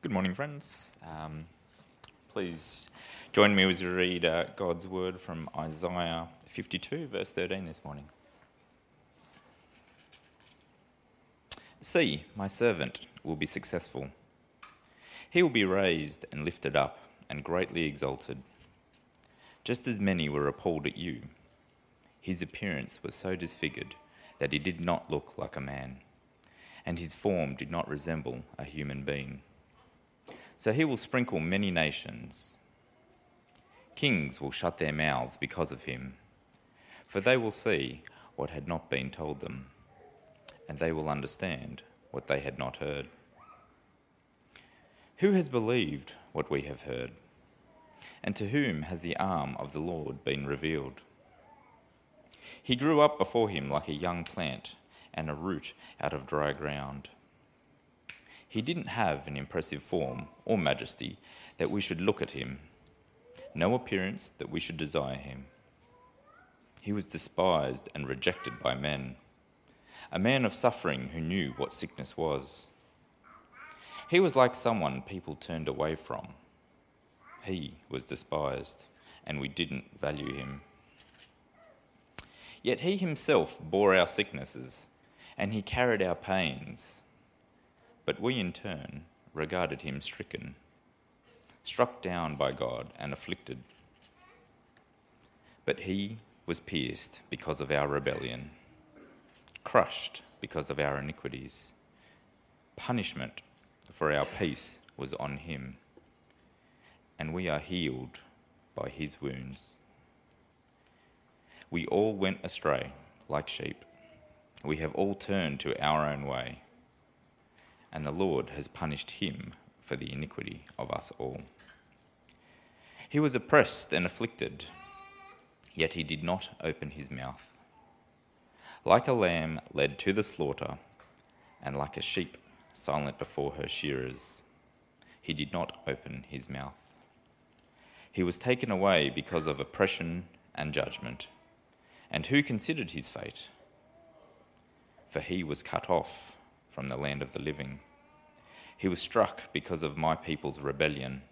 Good morning, friends. Um, please join me as we read uh, God's word from Isaiah 52, verse 13 this morning. See, my servant will be successful. He will be raised and lifted up and greatly exalted. Just as many were appalled at you, his appearance was so disfigured that he did not look like a man, and his form did not resemble a human being. So he will sprinkle many nations. Kings will shut their mouths because of him, for they will see what had not been told them, and they will understand what they had not heard. Who has believed what we have heard? And to whom has the arm of the Lord been revealed? He grew up before him like a young plant and a root out of dry ground. He didn't have an impressive form or majesty that we should look at him, no appearance that we should desire him. He was despised and rejected by men, a man of suffering who knew what sickness was. He was like someone people turned away from. He was despised, and we didn't value him. Yet he himself bore our sicknesses, and he carried our pains. But we, in turn, regarded him stricken, struck down by God, and afflicted. But he was pierced because of our rebellion, crushed because of our iniquities. Punishment for our peace was on him, and we are healed by his wounds. We all went astray like sheep. We have all turned to our own way and the Lord has punished him for the iniquity of us all. He was oppressed and afflicted, yet he did not open his mouth. Like a lamb led to the slaughter, and like a sheep silent before her shearers, he did not open his mouth. He was taken away because of oppression and judgment. And who considered his fate? For he was cut off from the land of the living. He was struck because of my people's rebellion.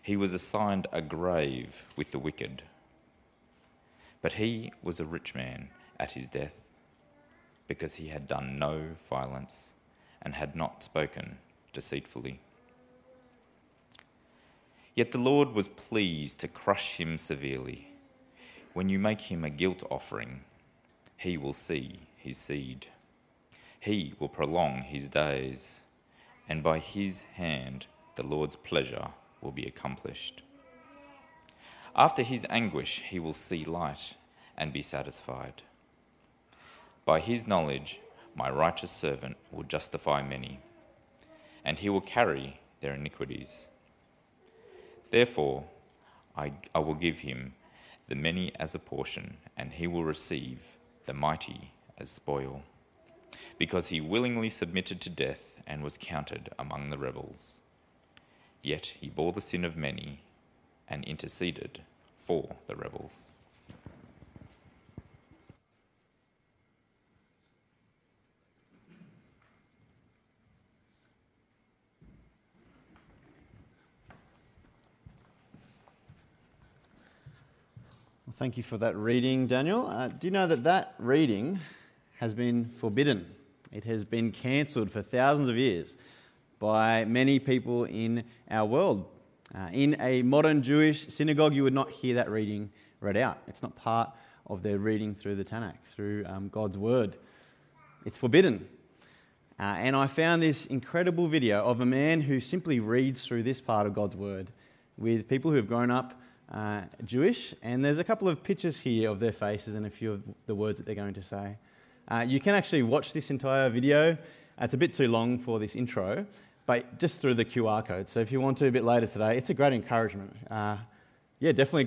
He was assigned a grave with the wicked. But he was a rich man at his death because he had done no violence and had not spoken deceitfully. Yet the Lord was pleased to crush him severely. When you make him a guilt offering, he will see his seed. He will prolong his days, and by his hand the Lord's pleasure will be accomplished. After his anguish, he will see light and be satisfied. By his knowledge, my righteous servant will justify many, and he will carry their iniquities. Therefore, I, I will give him the many as a portion, and he will receive the mighty as spoil because he willingly submitted to death and was counted among the rebels. Yet he bore the sin of many and interceded for the rebels. Thank you for that reading, Daniel. Uh, do you know that that reading has been forbidden? It has been cancelled for thousands of years by many people in our world. Uh, in a modern Jewish synagogue, you would not hear that reading read out. It's not part of their reading through the Tanakh, through um, God's Word. It's forbidden. Uh, and I found this incredible video of a man who simply reads through this part of God's Word with people who have grown up uh, Jewish. And there's a couple of pictures here of their faces and a few of the words that they're going to say. Uh, you can actually watch this entire video. It's a bit too long for this intro, but just through the QR code. So if you want to a bit later today, it's a great encouragement. Uh, yeah, definitely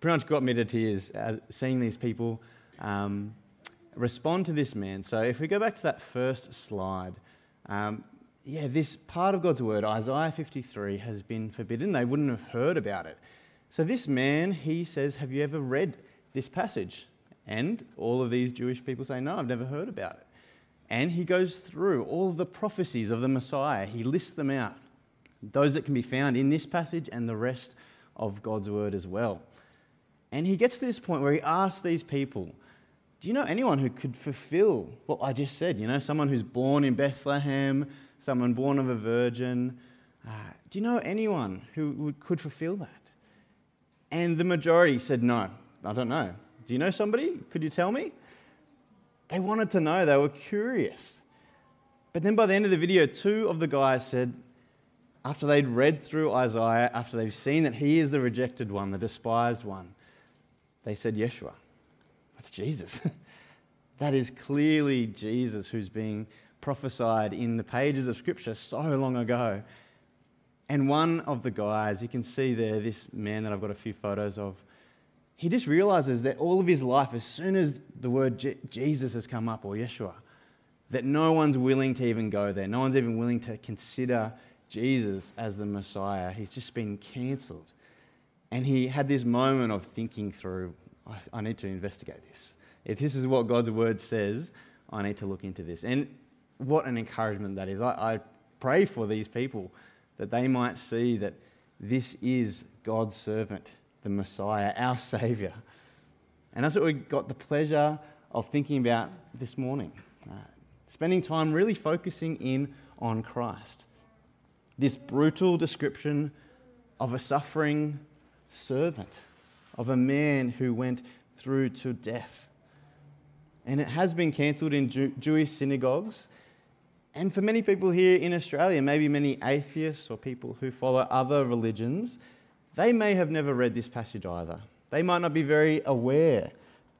pretty much got me to tears as seeing these people um, respond to this man. So if we go back to that first slide, um, yeah, this part of God's word, Isaiah 53, has been forbidden. They wouldn't have heard about it. So this man, he says, Have you ever read this passage? And all of these Jewish people say, No, I've never heard about it. And he goes through all the prophecies of the Messiah. He lists them out, those that can be found in this passage and the rest of God's word as well. And he gets to this point where he asks these people, Do you know anyone who could fulfill what I just said? You know, someone who's born in Bethlehem, someone born of a virgin. Uh, do you know anyone who could fulfill that? And the majority said, No, I don't know. Do you know somebody? Could you tell me? They wanted to know, they were curious. But then by the end of the video, two of the guys said, after they'd read through Isaiah, after they've seen that he is the rejected one, the despised one, they said, Yeshua. That's Jesus. that is clearly Jesus who's being prophesied in the pages of Scripture so long ago. And one of the guys, you can see there, this man that I've got a few photos of, he just realizes that all of his life, as soon as the word Je- Jesus has come up or Yeshua, that no one's willing to even go there. No one's even willing to consider Jesus as the Messiah. He's just been cancelled. And he had this moment of thinking through I, I need to investigate this. If this is what God's word says, I need to look into this. And what an encouragement that is. I, I pray for these people that they might see that this is God's servant the Messiah, our Saviour. And that's what we got the pleasure of thinking about this morning. Uh, spending time really focusing in on Christ. This brutal description of a suffering servant, of a man who went through to death. And it has been cancelled in Jew- Jewish synagogues. And for many people here in Australia, maybe many atheists or people who follow other religions, they may have never read this passage either. They might not be very aware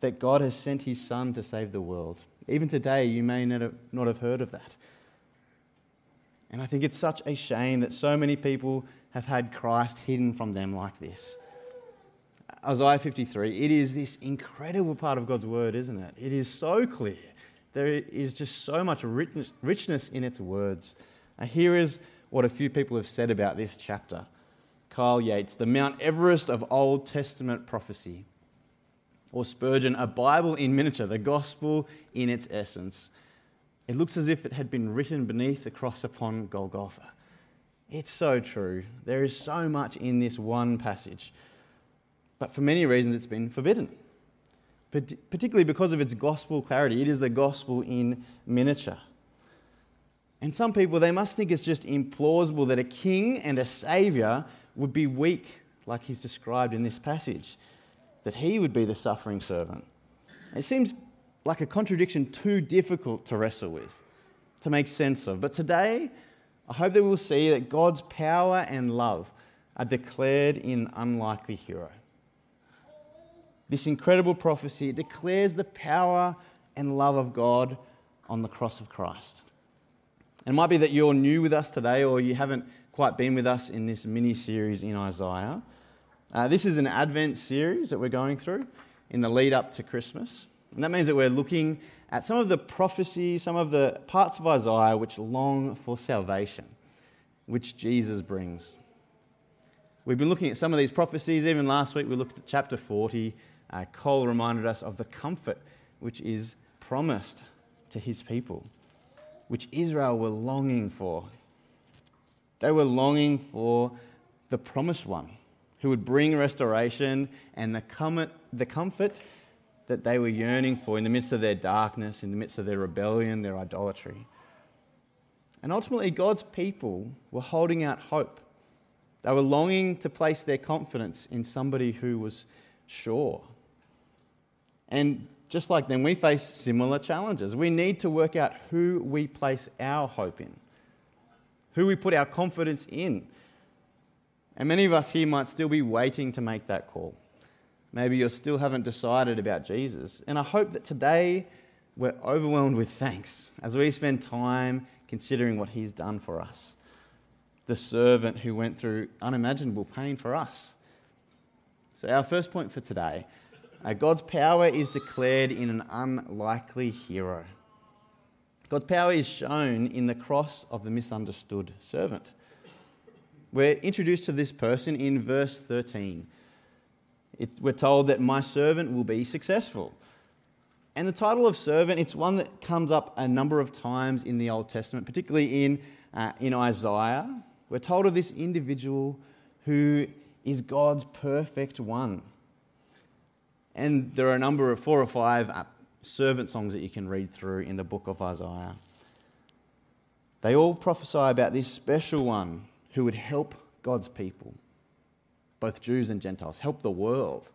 that God has sent his Son to save the world. Even today, you may not have heard of that. And I think it's such a shame that so many people have had Christ hidden from them like this. Isaiah 53, it is this incredible part of God's word, isn't it? It is so clear. There is just so much richness in its words. Now, here is what a few people have said about this chapter. Kyle Yates, the Mount Everest of Old Testament prophecy. Or Spurgeon, a Bible in miniature, the gospel in its essence. It looks as if it had been written beneath the cross upon Golgotha. It's so true. There is so much in this one passage. But for many reasons, it's been forbidden, particularly because of its gospel clarity. It is the gospel in miniature. And some people, they must think it's just implausible that a king and a savior would be weak, like he's described in this passage, that he would be the suffering servant. It seems like a contradiction too difficult to wrestle with, to make sense of. But today, I hope that we'll see that God's power and love are declared in unlikely hero. This incredible prophecy declares the power and love of God on the cross of Christ. It might be that you're new with us today or you haven't quite been with us in this mini series in Isaiah. Uh, this is an Advent series that we're going through in the lead up to Christmas. And that means that we're looking at some of the prophecies, some of the parts of Isaiah which long for salvation, which Jesus brings. We've been looking at some of these prophecies. Even last week, we looked at chapter 40. Uh, Cole reminded us of the comfort which is promised to his people, which Israel were longing for they were longing for the promised one who would bring restoration and the comfort, the comfort that they were yearning for in the midst of their darkness, in the midst of their rebellion, their idolatry. And ultimately, God's people were holding out hope. They were longing to place their confidence in somebody who was sure. And just like them, we face similar challenges. We need to work out who we place our hope in who we put our confidence in. And many of us here might still be waiting to make that call. Maybe you still haven't decided about Jesus. And I hope that today we're overwhelmed with thanks as we spend time considering what he's done for us. The servant who went through unimaginable pain for us. So, our first point for today uh, God's power is declared in an unlikely hero. God's power is shown in the cross of the misunderstood servant. We're introduced to this person in verse 13. It, we're told that my servant will be successful. And the title of servant, it's one that comes up a number of times in the Old Testament, particularly in, uh, in Isaiah. We're told of this individual who is God's perfect one. And there are a number of four or five uh, servant songs that you can read through in the book of Isaiah. They all prophesy about this special one who would help God's people, both Jews and Gentiles, help the world.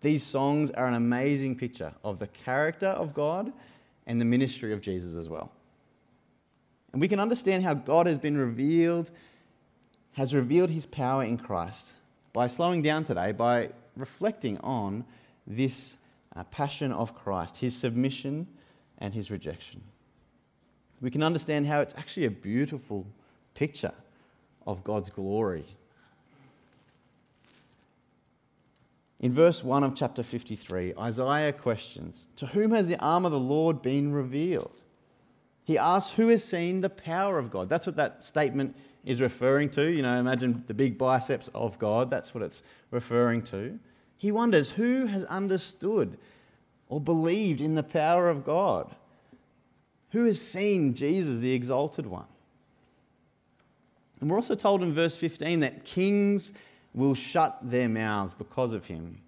These songs are an amazing picture of the character of God and the ministry of Jesus as well. And we can understand how God has been revealed, has revealed his power in Christ by slowing down today, by reflecting on this uh, passion of Christ, his submission and his rejection. We can understand how it's actually a beautiful picture of God's glory In verse 1 of chapter 53, Isaiah questions To whom has the arm of the Lord been revealed? He asks, Who has seen the power of God? That's what that statement is referring to. You know, imagine the big biceps of God. That's what it's referring to. He wonders, Who has understood or believed in the power of God? Who has seen Jesus, the exalted one? And we're also told in verse 15 that kings will shut their mouths because of him.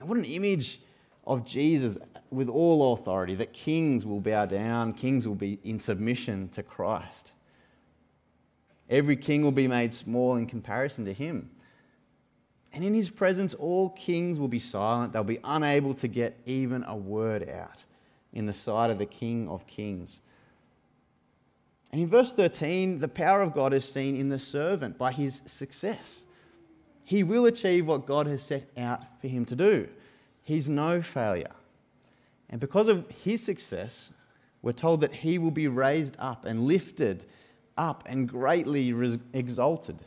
And what an image of Jesus with all authority that kings will bow down, kings will be in submission to Christ. Every king will be made small in comparison to him. And in his presence, all kings will be silent. They'll be unable to get even a word out in the sight of the King of Kings. And in verse 13, the power of God is seen in the servant by his success he will achieve what God has set out for him to do. He's no failure. And because of his success, we're told that he will be raised up and lifted up and greatly exalted.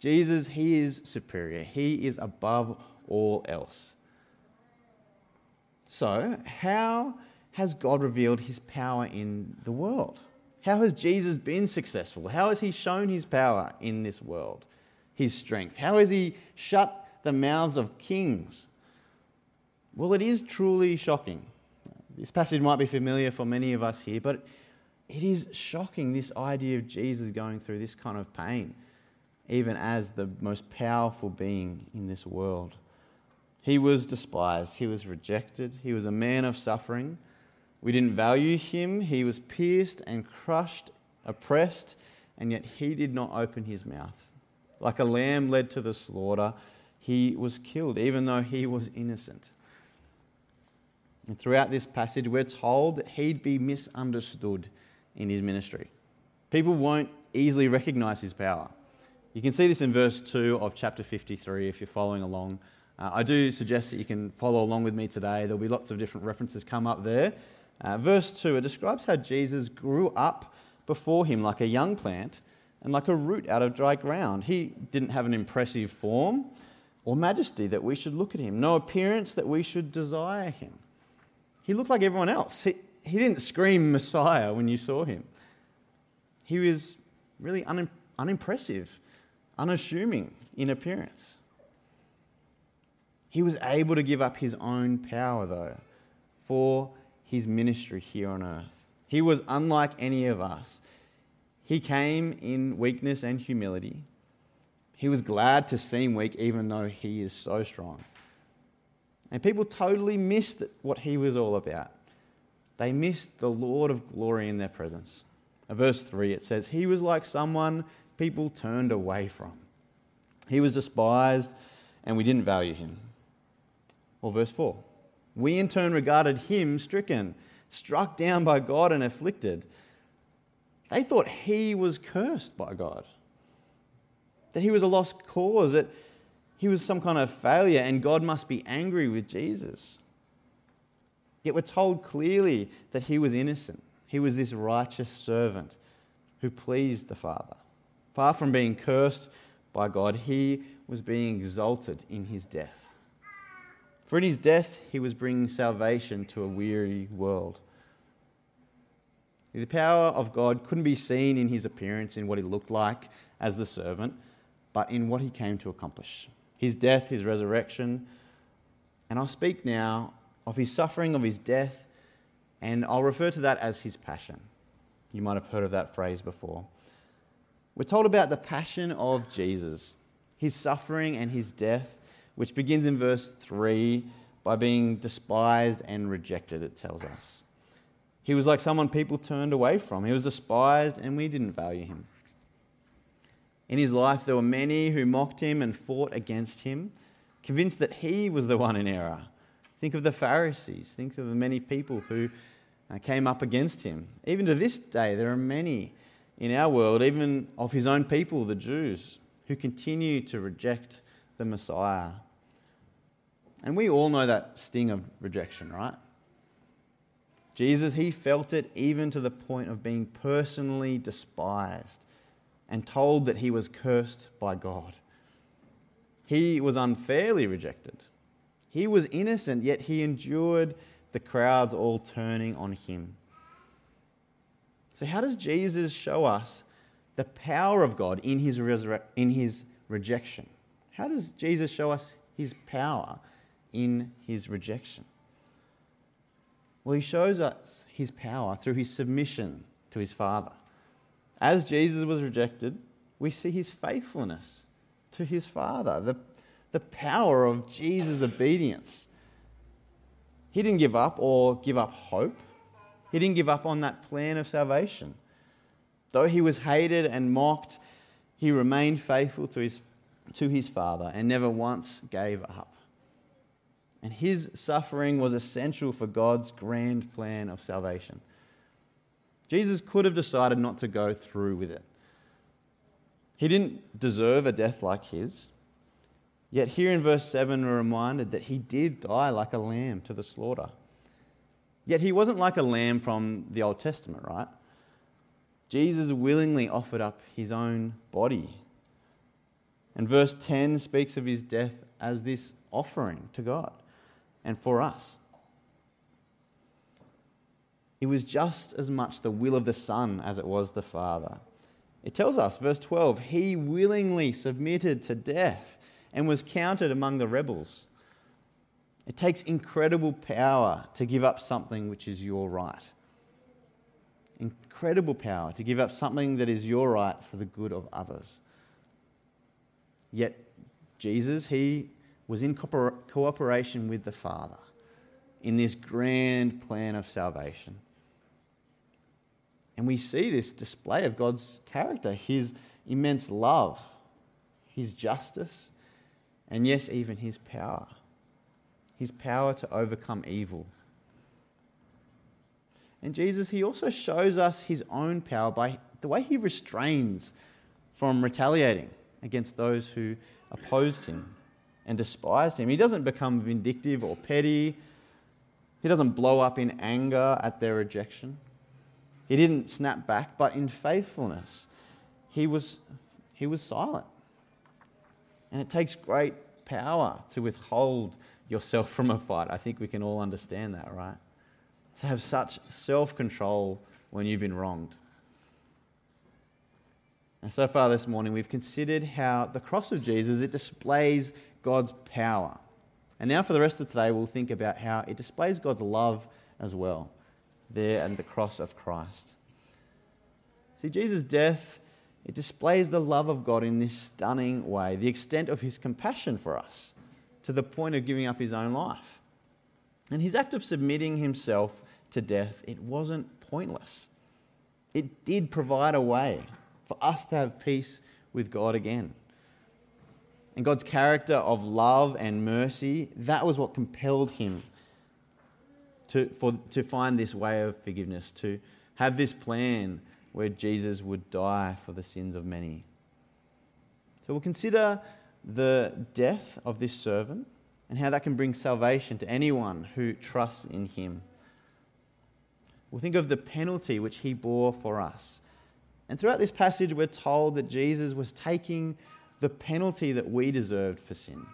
Jesus, he is superior, he is above all else. So, how has God revealed his power in the world? How has Jesus been successful? How has he shown his power in this world? his strength? How has he shut the mouths of kings? Well, it is truly shocking. This passage might be familiar for many of us here, but it is shocking this idea of Jesus going through this kind of pain, even as the most powerful being in this world. He was despised, he was rejected, he was a man of suffering. We didn't value him. He was pierced and crushed, oppressed, and yet he did not open his mouth. Like a lamb led to the slaughter, he was killed, even though he was innocent. And throughout this passage, we're told that he'd be misunderstood in his ministry. People won't easily recognize his power. You can see this in verse 2 of chapter 53 if you're following along. Uh, I do suggest that you can follow along with me today. There'll be lots of different references come up there. Uh, verse 2, it describes how Jesus grew up before him like a young plant and like a root out of dry ground. He didn't have an impressive form or majesty that we should look at him, no appearance that we should desire him. He looked like everyone else. He, he didn't scream Messiah when you saw him. He was really un, unimpressive, unassuming in appearance. He was able to give up his own power, though, for his ministry here on earth. He was unlike any of us. He came in weakness and humility. He was glad to seem weak, even though he is so strong. And people totally missed what he was all about. They missed the Lord of glory in their presence. In verse 3, it says, He was like someone people turned away from. He was despised, and we didn't value him. Or verse 4, we in turn regarded him stricken, struck down by God, and afflicted. They thought he was cursed by God, that he was a lost cause, that he was some kind of failure, and God must be angry with Jesus. Yet we're told clearly that he was innocent. He was this righteous servant who pleased the Father. Far from being cursed by God, he was being exalted in his death. For in his death, he was bringing salvation to a weary world. The power of God couldn't be seen in his appearance, in what he looked like as the servant, but in what he came to accomplish his death, his resurrection. And I'll speak now of his suffering, of his death, and I'll refer to that as his passion. You might have heard of that phrase before. We're told about the passion of Jesus, his suffering and his death, which begins in verse 3 by being despised and rejected, it tells us. He was like someone people turned away from. He was despised and we didn't value him. In his life, there were many who mocked him and fought against him, convinced that he was the one in error. Think of the Pharisees. Think of the many people who uh, came up against him. Even to this day, there are many in our world, even of his own people, the Jews, who continue to reject the Messiah. And we all know that sting of rejection, right? Jesus, he felt it even to the point of being personally despised and told that he was cursed by God. He was unfairly rejected. He was innocent, yet he endured the crowds all turning on him. So, how does Jesus show us the power of God in his, in his rejection? How does Jesus show us his power in his rejection? Well, he shows us his power through his submission to his Father. As Jesus was rejected, we see his faithfulness to his Father, the, the power of Jesus' obedience. He didn't give up or give up hope. He didn't give up on that plan of salvation. Though he was hated and mocked, he remained faithful to his, to his Father and never once gave up. And his suffering was essential for God's grand plan of salvation. Jesus could have decided not to go through with it. He didn't deserve a death like his. Yet, here in verse 7, we're reminded that he did die like a lamb to the slaughter. Yet, he wasn't like a lamb from the Old Testament, right? Jesus willingly offered up his own body. And verse 10 speaks of his death as this offering to God and for us. It was just as much the will of the Son as it was the Father. It tells us, verse 12, he willingly submitted to death and was counted among the rebels. It takes incredible power to give up something which is your right. Incredible power to give up something that is your right for the good of others. Yet, Jesus, he was in cooperation with the Father in this grand plan of salvation. And we see this display of God's character, his immense love, his justice, and yes, even his power. His power to overcome evil. And Jesus, he also shows us his own power by the way he restrains from retaliating against those who opposed him and despised him. He doesn't become vindictive or petty. He doesn't blow up in anger at their rejection. He didn't snap back, but in faithfulness, he was, he was silent. And it takes great power to withhold yourself from a fight. I think we can all understand that, right? To have such self control when you've been wronged. And so far this morning, we've considered how the cross of Jesus it displays God's power. And now, for the rest of today, we'll think about how it displays God's love as well, there and the cross of Christ. See, Jesus' death, it displays the love of God in this stunning way, the extent of his compassion for us, to the point of giving up his own life. And his act of submitting himself to death, it wasn't pointless. It did provide a way for us to have peace with God again. And God's character of love and mercy, that was what compelled him to, for, to find this way of forgiveness, to have this plan where Jesus would die for the sins of many. So we'll consider the death of this servant and how that can bring salvation to anyone who trusts in him. We'll think of the penalty which he bore for us and throughout this passage, we're told that Jesus was taking the penalty that we deserved for sin.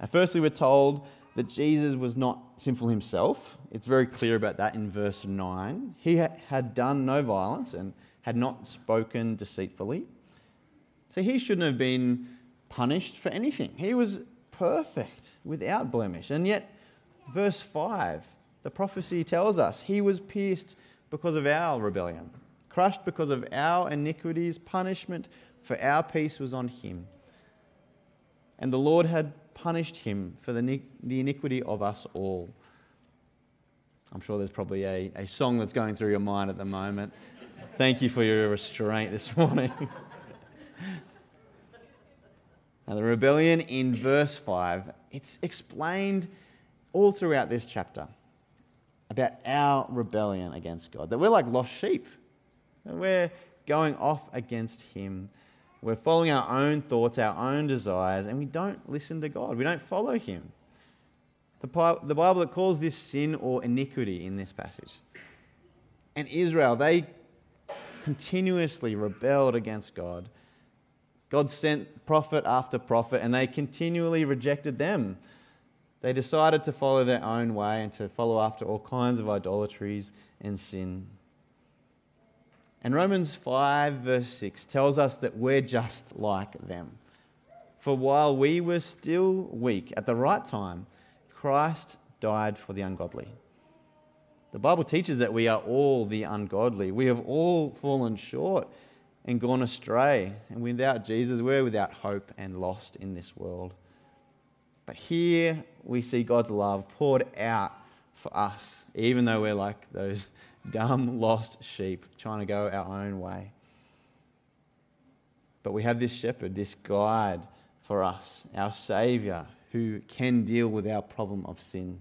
Now, firstly, we're told that Jesus was not sinful himself. It's very clear about that in verse 9. He had done no violence and had not spoken deceitfully. So he shouldn't have been punished for anything. He was perfect, without blemish. And yet, Verse 5, the prophecy tells us he was pierced because of our rebellion, crushed because of our iniquities, punishment for our peace was on him. And the Lord had punished him for the, the iniquity of us all. I'm sure there's probably a, a song that's going through your mind at the moment. Thank you for your restraint this morning. now, the rebellion in verse 5, it's explained all throughout this chapter about our rebellion against God, that we're like lost sheep, that we're going off against Him. We're following our own thoughts, our own desires, and we don't listen to God. We don't follow Him. The, Bible calls this sin or iniquity in this passage. And Israel, they continuously rebelled against God. God sent prophet after prophet, and they continually rejected them. They decided to follow their own way and to follow after all kinds of idolatries and sin. And Romans 5, verse 6 tells us that we're just like them. For while we were still weak, at the right time, Christ died for the ungodly. The Bible teaches that we are all the ungodly. We have all fallen short and gone astray. And without Jesus, we're without hope and lost in this world. But here we see God's love poured out for us, even though we're like those dumb, lost sheep trying to go our own way. But we have this shepherd, this guide for us, our Saviour, who can deal with our problem of sin.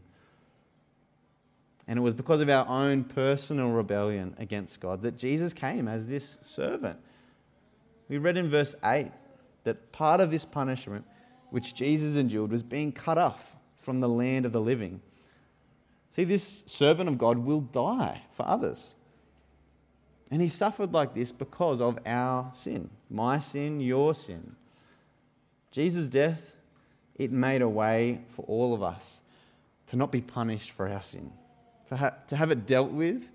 And it was because of our own personal rebellion against God that Jesus came as this servant. We read in verse 8 that part of this punishment which Jesus endured was being cut off from the land of the living. See, this servant of God will die for others. And he suffered like this because of our sin my sin, your sin. Jesus' death, it made a way for all of us to not be punished for our sin, for ha- to have it dealt with,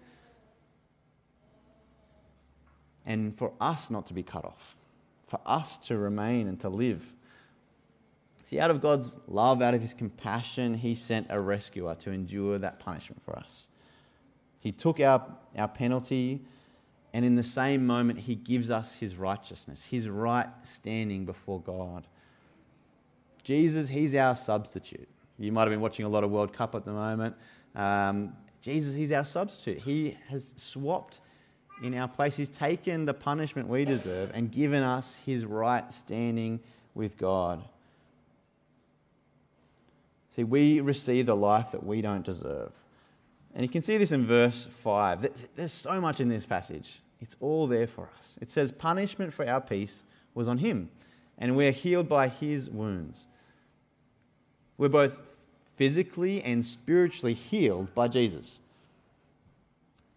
and for us not to be cut off, for us to remain and to live. See, out of God's love, out of his compassion, he sent a rescuer to endure that punishment for us. He took our, our penalty, and in the same moment, he gives us his righteousness, his right standing before God. Jesus, he's our substitute. You might have been watching a lot of World Cup at the moment. Um, Jesus, he's our substitute. He has swapped in our place. He's taken the punishment we deserve and given us his right standing with God. See, we receive the life that we don't deserve. And you can see this in verse 5. There's so much in this passage. It's all there for us. It says, Punishment for our peace was on him, and we are healed by his wounds. We're both physically and spiritually healed by Jesus,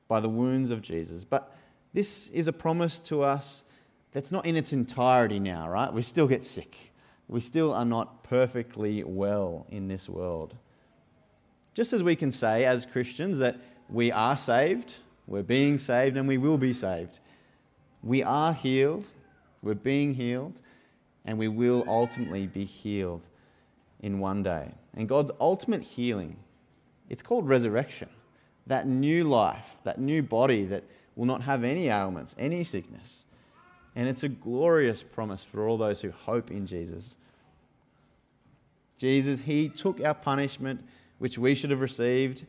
by the wounds of Jesus. But this is a promise to us that's not in its entirety now, right? We still get sick we still are not perfectly well in this world. Just as we can say as Christians that we are saved, we're being saved, and we will be saved. We are healed, we're being healed, and we will ultimately be healed in one day. And God's ultimate healing, it's called resurrection. That new life, that new body that will not have any ailments, any sickness. And it's a glorious promise for all those who hope in Jesus. Jesus, He took our punishment, which we should have received.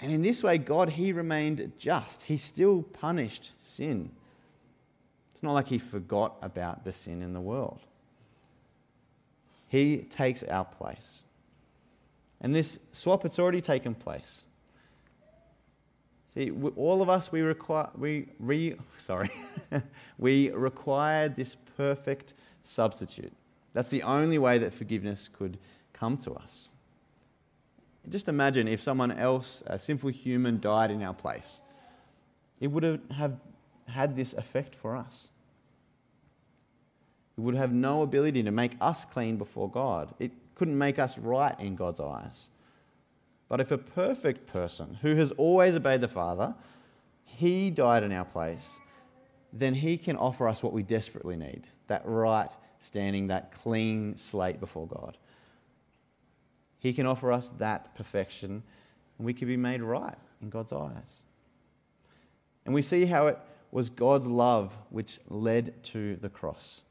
And in this way, God, He remained just. He still punished sin. It's not like He forgot about the sin in the world. He takes our place. And this swap, it's already taken place. See, all of us, we require, we re, sorry, we required this perfect substitute. That's the only way that forgiveness could come to us. Just imagine if someone else, a sinful human, died in our place. It would have had this effect for us. It would have no ability to make us clean before God. It couldn't make us right in God's eyes. But if a perfect person who has always obeyed the Father, he died in our place, then he can offer us what we desperately need that right standing, that clean slate before God. He can offer us that perfection, and we can be made right in God's eyes. And we see how it was God's love which led to the cross.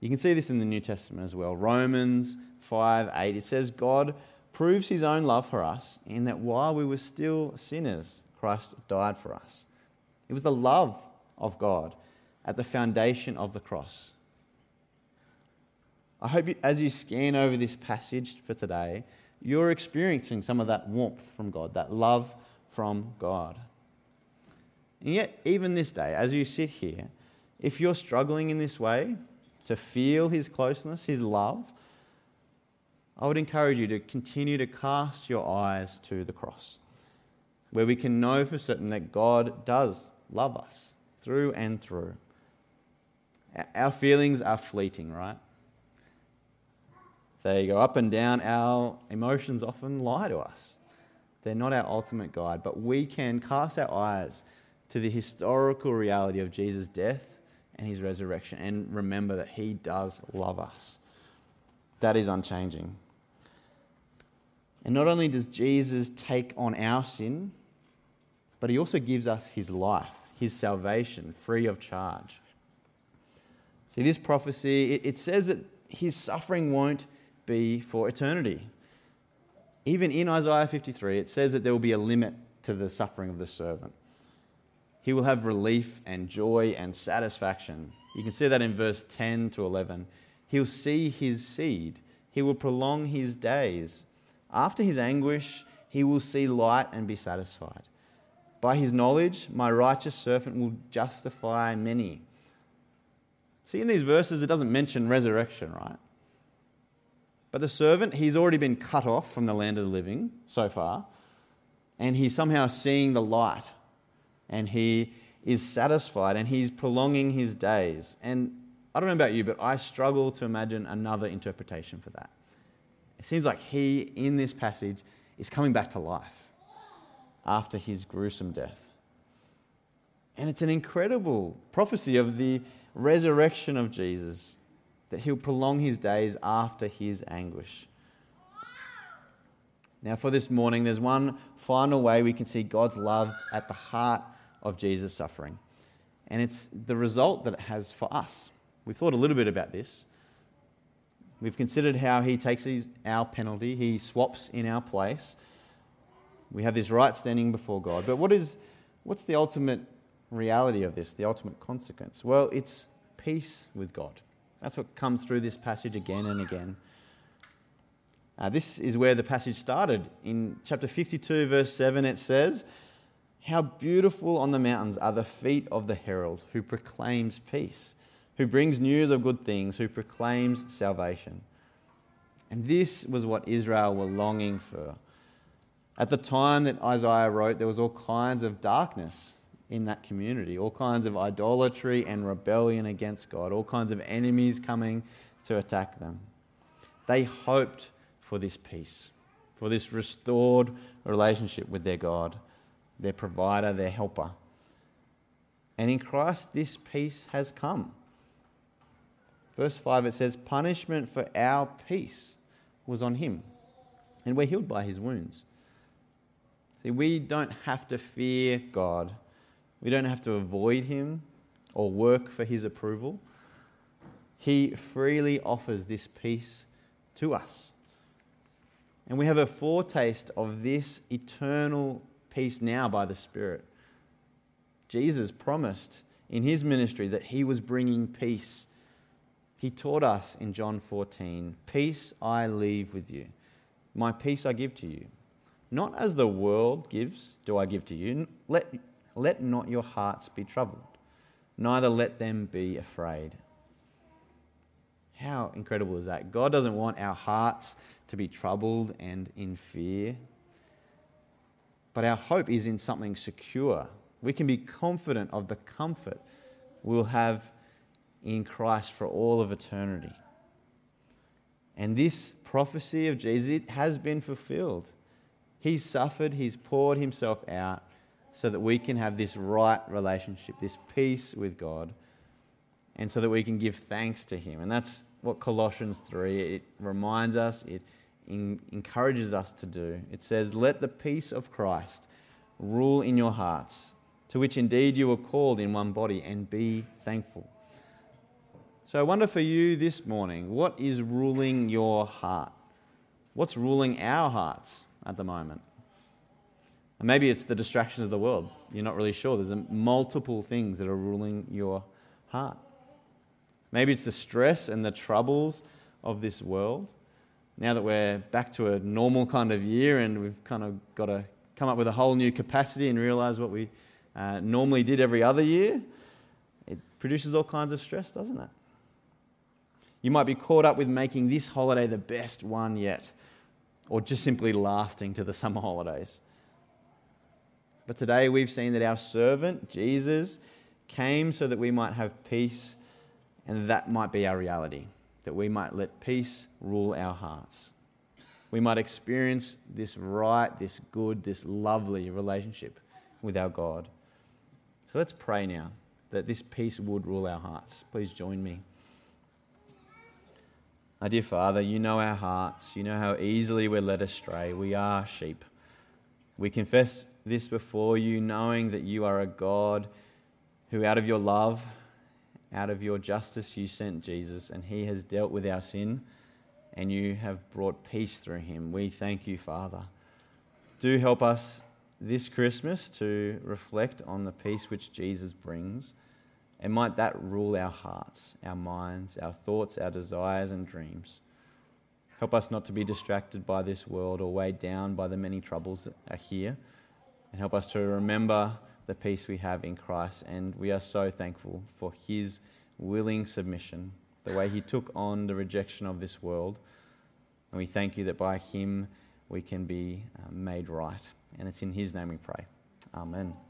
You can see this in the New Testament as well. Romans 5 8, it says, God proves his own love for us in that while we were still sinners, Christ died for us. It was the love of God at the foundation of the cross. I hope you, as you scan over this passage for today, you're experiencing some of that warmth from God, that love from God. And yet, even this day, as you sit here, if you're struggling in this way to feel His closeness, His love, I would encourage you to continue to cast your eyes to the cross, where we can know for certain that God does love us through and through. Our feelings are fleeting, right? They go up and down. Our emotions often lie to us. They're not our ultimate guide, but we can cast our eyes to the historical reality of Jesus' death and his resurrection and remember that he does love us. That is unchanging. And not only does Jesus take on our sin, but he also gives us his life, his salvation, free of charge. See, this prophecy, it, says that his suffering won't be for eternity. Even in Isaiah 53, it says that there will be a limit to the suffering of the servant. He will have relief and joy and satisfaction. You can see that in verse 10 to 11. He'll see his seed, he will prolong his days. After his anguish, he will see light and be satisfied. By his knowledge, my righteous servant will justify many. See, in these verses, it doesn't mention resurrection, right? But the servant, he's already been cut off from the land of the living so far, and he's somehow seeing the light and he is satisfied and he's prolonging his days. And I don't know about you, but I struggle to imagine another interpretation for that. It seems like he, in this passage, is coming back to life after his gruesome death. And it's an incredible prophecy of the resurrection of Jesus, that he'll prolong his days after his anguish. Now, for this morning, there's one final way we can see God's love at the heart of Jesus' suffering. And it's the result that it has for us. We've thought a little bit about this. We've considered how he takes his, our penalty, he swaps in our place. We have this right standing before God. But what is, what's the ultimate reality of this, the ultimate consequence? Well, it's peace with God. That's what comes through this passage again and again. Uh, this is where the passage started. In chapter 52, verse 7, it says, how beautiful on the mountains are the feet of the herald who proclaims peace, who brings news of good things, who proclaims salvation. And this was what Israel were longing for. At the time that Isaiah wrote, there was all kinds of darkness in that community, all kinds of idolatry and rebellion against God, all kinds of enemies coming to attack them. They hoped for this peace, for this restored relationship with their God their provider, their helper. And in Christ, this peace has come. Verse 5 it says, Punishment for our peace was on him, and we're healed by his wounds. See, we don't have to fear God, we don't have to avoid him or work for his approval. He freely offers this peace to us. And we have a foretaste of this eternal peace now by the Spirit. Jesus promised in his ministry that he was bringing peace. He taught us in John 14 Peace I leave with you, my peace I give to you. Not as the world gives, do I give to you. Let, let not your hearts be troubled, neither let them be afraid. How incredible is that? God doesn't want our hearts to be troubled and in fear. But our hope is in something secure. We can be confident of the comfort we'll have in Christ for all of eternity. And this prophecy of Jesus has been fulfilled. He's suffered, He's poured Himself out so that we can have this right relationship, this peace with God, and so that we can give thanks to Him. And that's what Colossians 3 it reminds us, it encourages us to do. It says, Let the peace of Christ rule in your hearts, to which indeed you were called in one body, and be thankful. So I wonder for you this morning, what is ruling your heart? What's ruling our hearts at the moment? And maybe it's the distractions of the world. You're not really sure. There's multiple things that are ruling your heart. Maybe it's the stress and the troubles of this world. Now that we're back to a normal kind of year and we've kind of got to come up with a whole new capacity and realize what we uh, normally did every other year, it produces all kinds of stress, doesn't it? You might be caught up with making this holiday the best one yet, or just simply lasting to the summer holidays. But today we've seen that our servant, Jesus, came so that we might have peace, and that might be our reality, that we might let peace rule our hearts. We might experience this right, this good, this lovely relationship with our God. So let's pray now that this peace would rule our hearts. Please join me. My dear Father, you know our hearts. You know how easily we're led astray. We are sheep. We confess this before you, knowing that you are a God who, out of your love, out of your justice, you sent Jesus, and he has dealt with our sin, and you have brought peace through him. We thank you, Father. Do help us this Christmas to reflect on the peace which Jesus brings, and might that rule our hearts, our minds, our thoughts, our desires, and dreams. Help us not to be distracted by this world or weighed down by the many troubles that are here. And help us to remember the peace we have in Christ. And we are so thankful for his willing submission, the way he took on the rejection of this world. And we thank you that by him we can be uh, made right. And it's in his name we pray. Amen.